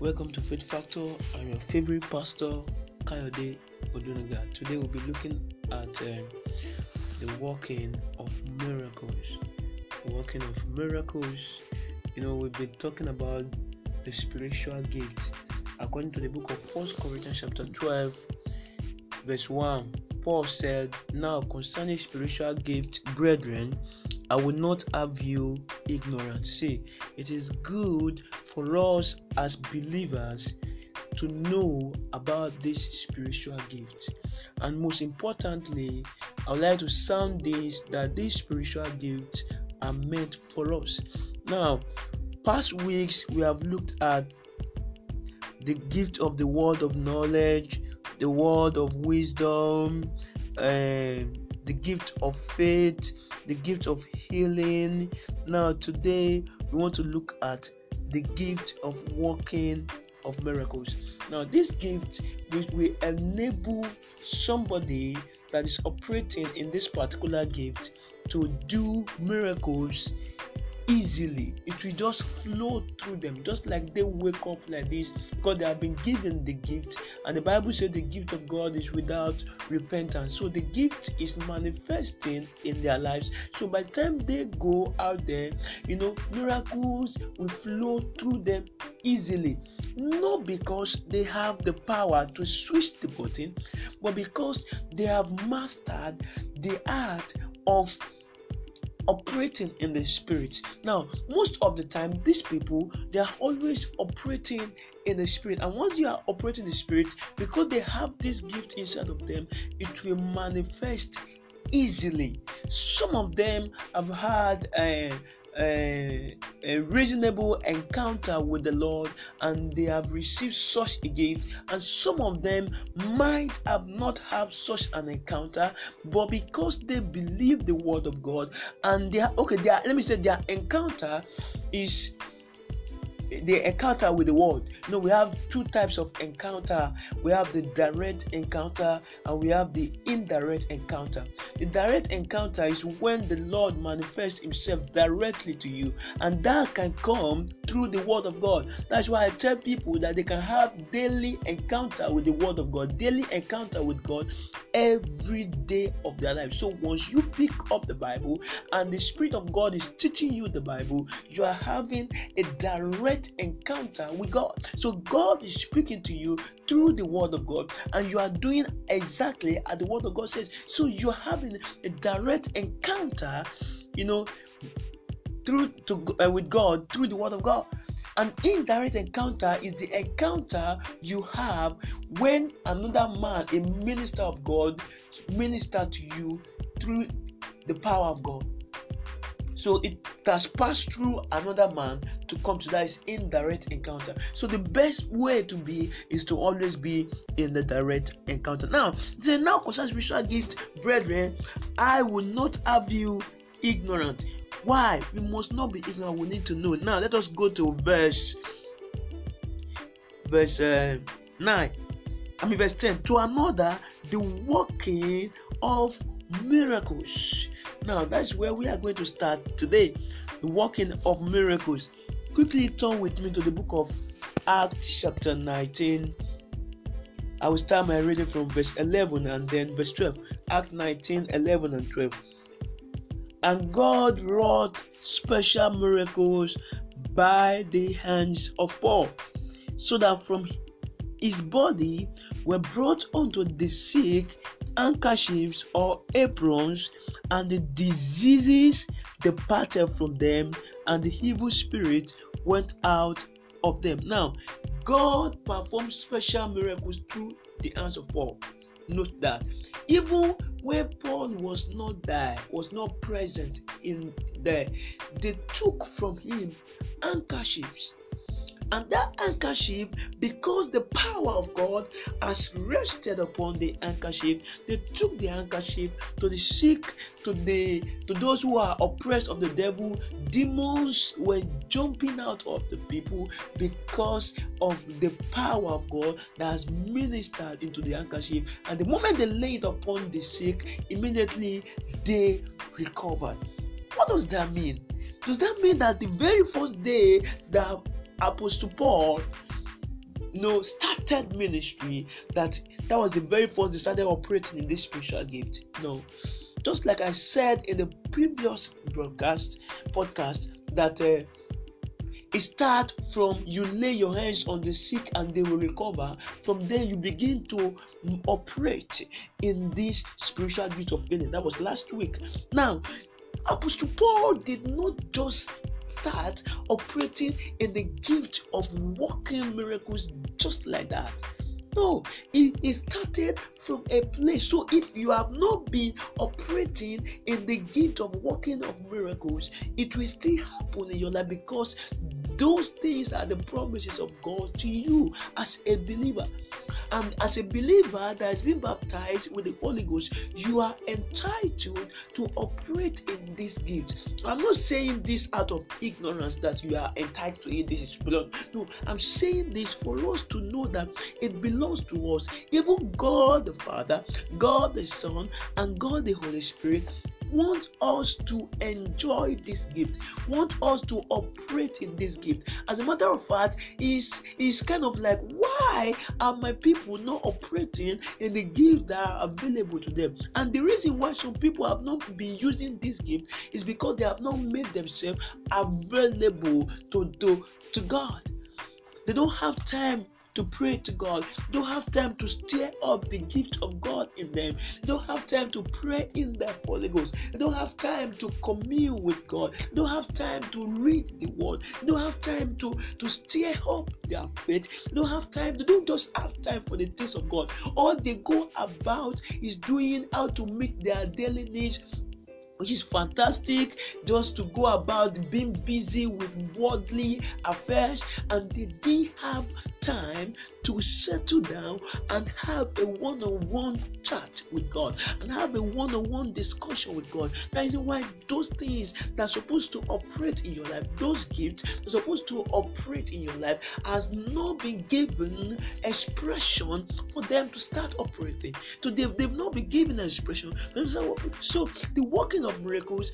Welcome to Faith Factor. I'm your favorite pastor, Kayode Odunaga. Today we'll be looking at uh, the working of miracles. Working of miracles. You know, we've been talking about the spiritual gift. According to the book of First Corinthians chapter 12, verse 1, Paul said, Now concerning spiritual gift, brethren, I will not have you ignorant. See, it is good for us as believers to know about this spiritual gift. And most importantly, I would like to sound this that these spiritual gifts are meant for us. Now, past weeks we have looked at the gift of the word of knowledge, the word of wisdom, um, the gift of faith, the gift of healing. Now, today we want to look at the gift of working of miracles. Now, this gift will, will enable somebody that is operating in this particular gift to do miracles easily. It will just flow through them just like they wake up like this because they have been given the gift. And the bible says the gift of god is without repentance. So the gift is manifesting in their lives. So by the time they go out there you know miracles will flow through them easily. Not because they have the power to switch the button but because they have mastered the art of operating in the spirit. Now, most of the time, these people they are always operating in the spirit, and once you are operating in the spirit, because they have this gift inside of them, it will manifest easily. Some of them have had a uh, a, a, reasonable encounter with the Lord and they have received such a gift, and some of them might have not have such an encounter, but because they believe the word of God and they are okay, they are, let me say their encounter is the encounter with the world. You know, we have two types of encounter. We have the direct encounter and we have the indirect encounter. The direct encounter is when the Lord manifests himself directly to you, and that can come through the word of God. That's why I tell people that they can have daily encounter with the word of God, daily encounter with God every day of their life. So once you pick up the Bible and the Spirit of God is teaching you the Bible, you are having a direct direct encounter with God. So God is speaking to you through the Word of God, and you are doing exactly as the Word of God says. So you're having a direct encounter, you know, through to uh, with God through the Word of God. An indirect encounter is the encounter you have when another man, a minister of God, minister to you through the power of God. So it has passed through another man to come to that is indirect encounter. So the best way to be is to always be in the direct encounter. Now, the now concerning spiritual gift, brethren, I will not have you ignorant. Why? We must not be ignorant. We need to know. Now let us go to verse verse uh, 9. I mean verse 10. To another, the working of miracles. Now, that's where we are going to start today the working of miracles. Quickly turn with me to the book of Acts, chapter 19. I will start my reading from verse 11 and then verse 12. Act 19, 11, and 12. And God wrought special miracles by the hands of Paul, so that from his body were brought unto the sick handkerchiefs or aprons, and the diseases departed from them, and the evil spirit went out of them. Now, God performed special miracles through the hands of Paul. Note that even when Paul was not there, was not present in there, they took from him handkerchiefs and that handkerchief, because the power of God has rested upon the handkerchief, they took the handkerchief to the sick, to the to those who are oppressed of the devil. Demons were jumping out of the people because of the power of God that has ministered into the handkerchief. And the moment they laid upon the sick, immediately they recovered. What does that mean? Does that mean that the very first day that Apostle Paul you know started ministry that that was the very first they started operating in this spiritual gift. No just like i said in the previous broadcast podcast that uh, it starts from you lay your hands on the sick and they will recover. From there you begin to operate in this spiritual gift of healing. That was last week. Now apostle paul did not just start operating in the gift of working miracles just like that. No, it, it started from a place. So if you have not been operating in the gift of working of miracles, it will still happen in your life because those things are the promises of God to you as a believer. And as a believer that has been baptized with the Holy Ghost, you are entitled to operate in this gift. I'm not saying this out of ignorance that you are entitled to it. This is belong. No, I'm saying this for us to know that it belongs to us. Even God the Father, God the Son, and God the Holy Spirit want us to enjoy this gift, want us to operate in this gift. As a matter of fact, is is kind of like why are my people not operating in the gift that are available to them? And the reason why some people have not been using this gift is because they have not made themselves available to, to, to God. They don't have time to pray to God. They don't have time to stir up the gift of God in them. They don't have time to pray in the Holy Ghost. They don't have time to commune with God. They don't have time to read the word. They don't have time to, to stir up their faith. They don't have time. They don't just have time for the things of God. All they go about is doing how to meet their daily needs which is fantastic just to go about being busy with worldly affairs. And they didn't have time to settle down and have a one-on-one chat with god and have a one-on-one discussion with god? That is why those things that are supposed to operate in your life those gifts that are supposed to operate in your life has not been given expression for them to start operating. So they've, they've not been given expression. So the working of miracles,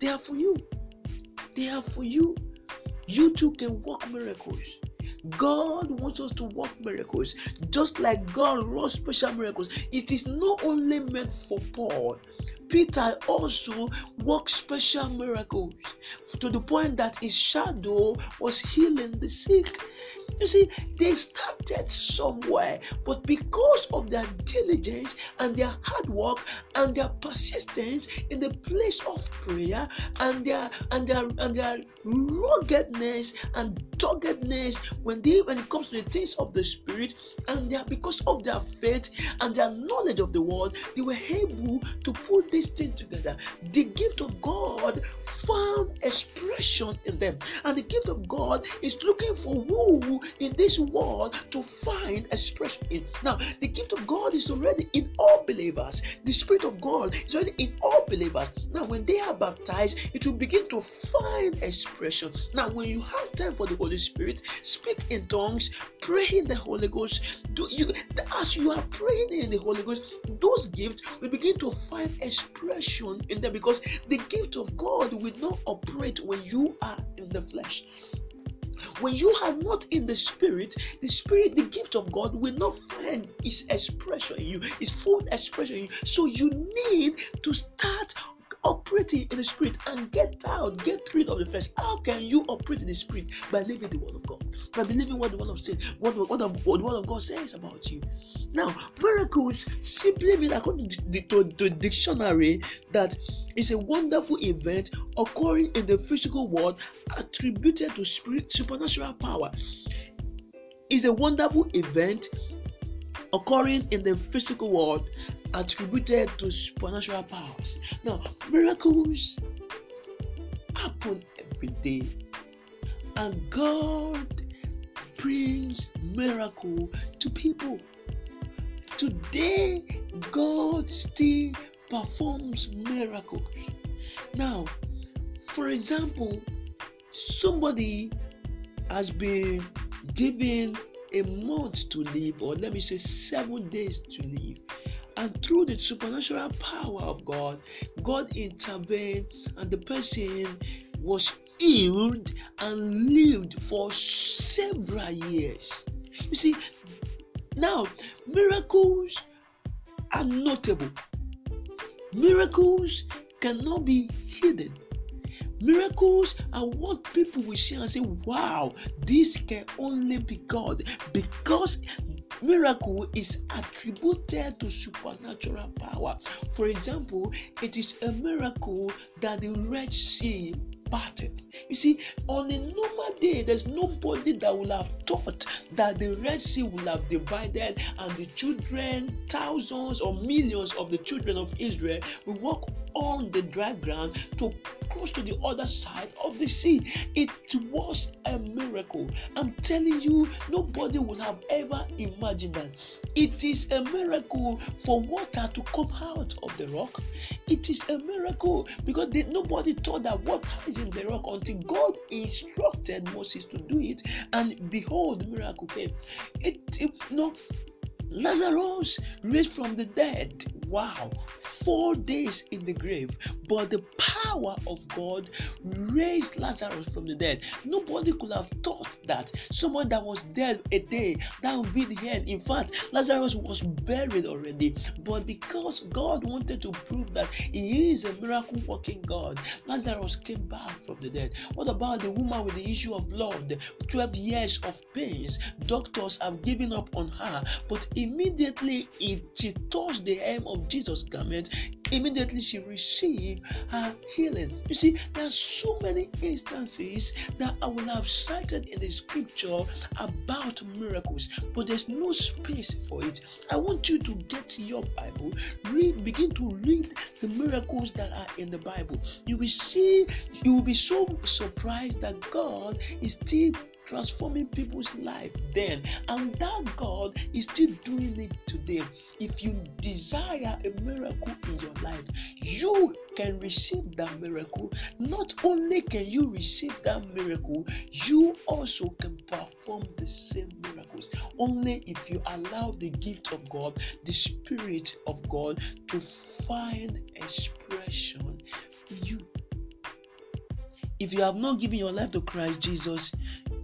they are for you. They are for you. You too can work miracles. God wants us to work miracles, just like God wrought special miracles. It is not only meant for Paul. Peter also worked special miracles to the point that his shadow was healing the sick. You see, they started somewhere, but because of their diligence and their hard work and their persistence in the place of prayer and their and their and their ruggedness and doggedness when they when it comes to the things of the spirit and their because of their faith and their knowledge of the world, they were able to put this thing together. The gift of God found expression in them, and the gift of God is looking for who in this world to find expression in. Now, the gift of God is already in all believers. The Spirit of God is already in all believers. Now, when they are baptized, it will begin to find expression. Now, when you have time for the Holy Spirit, speak in tongues, pray in the Holy Ghost. Do you as you are praying in the Holy Ghost, those gifts will begin to find expression in them because the gift of God will not operate when you are in the flesh. When you are not in the spirit, the spirit, the gift of God will not find its expression in you, its full expression in you. So you need to start operating in the spirit and get out, get rid of the flesh. How can you operate in the spirit? By living the word of God, by believing what the word of sin, what, what, what, the word of God says about you. Now, miracles simply means, according to the, to the dictionary, that it's a wonderful event occurring in the physical world attributed to spirit supernatural power. Is a wonderful event occurring in the physical world attributed to supernatural powers. Now, miracles happen every day, and God brings miracle to people. Today, God still performs miracles. Now, for example, somebody has been given a month to live, or let me say seven days to live. And through the supernatural power of God, God intervened, and the person was healed and lived for several years. You see, now miracles are notable. Miracles cannot be hidden. Miracles are what people will see and say, wow, this can only be God because miracle is attributed to supernatural power. For example, it is a miracle that the Red Sea You see, on a normal day, there's nobody that will have thought that the Red Sea will have divided and the children, thousands or millions of the children of Israel will walk on the dry ground to cross to the other side of the sea. It was a miracle. I'm telling you, nobody would have ever imagined that. It is a miracle for water to come out of the rock. It is a miracle because they, nobody thought that water is in the rock until God instructed Moses to do it. And behold, the miracle came. It, it no Lazarus raised from the dead. Wow, four days in the grave, but the power of God raised Lazarus from the dead. Nobody could have thought that someone that was dead a day that would be the end. In fact, Lazarus was buried already, but because God wanted to prove that He is a miracle working God, Lazarus came back from the dead. What about the woman with the issue of blood? 12 years of pains. Doctors have given up on her, but immediately she touched the hem of Jesus' garment, immediately she received her healing. You see, there are so many instances that I will have cited in the scripture about miracles, but there's no space for it. I want you to get your Bible, read, begin to read the miracles that are in the Bible. You will see, you will be so surprised that God is still transforming people's life then and that god is still doing it today. If you desire a miracle in your life you can receive that miracle. Not only can you receive that miracle you also can perform the same miracles. Only if you allow the gift of god the spirit of god to find expression in you. If you have not given your life to Christ Jesus,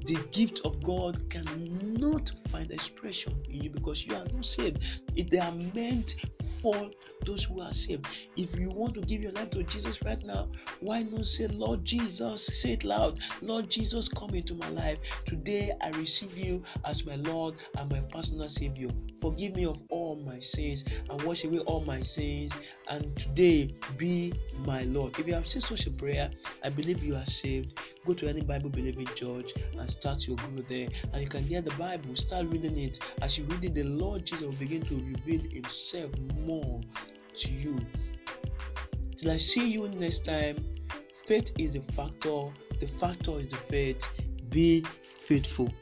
the gift of God cannot find expression in you because you are not saved. It, they are meant for those who are saved. If you want to give your life to Jesus right now, why not say, Lord Jesus, say it loud, Lord Jesus, come into my life. Today I receive you as my Lord and my personal Savior. Forgive me of all my sins and wash away all my sins. And today be my Lord. If you have said such a prayer, I believe you are saved. Go to any Bible believing church and start your growth there. And you can get the Bible, start reading it. As you read it, the Lord Jesus will begin to reveal Himself more to you. Till I see you next time, faith is the factor, the factor is the faith. Be faithful.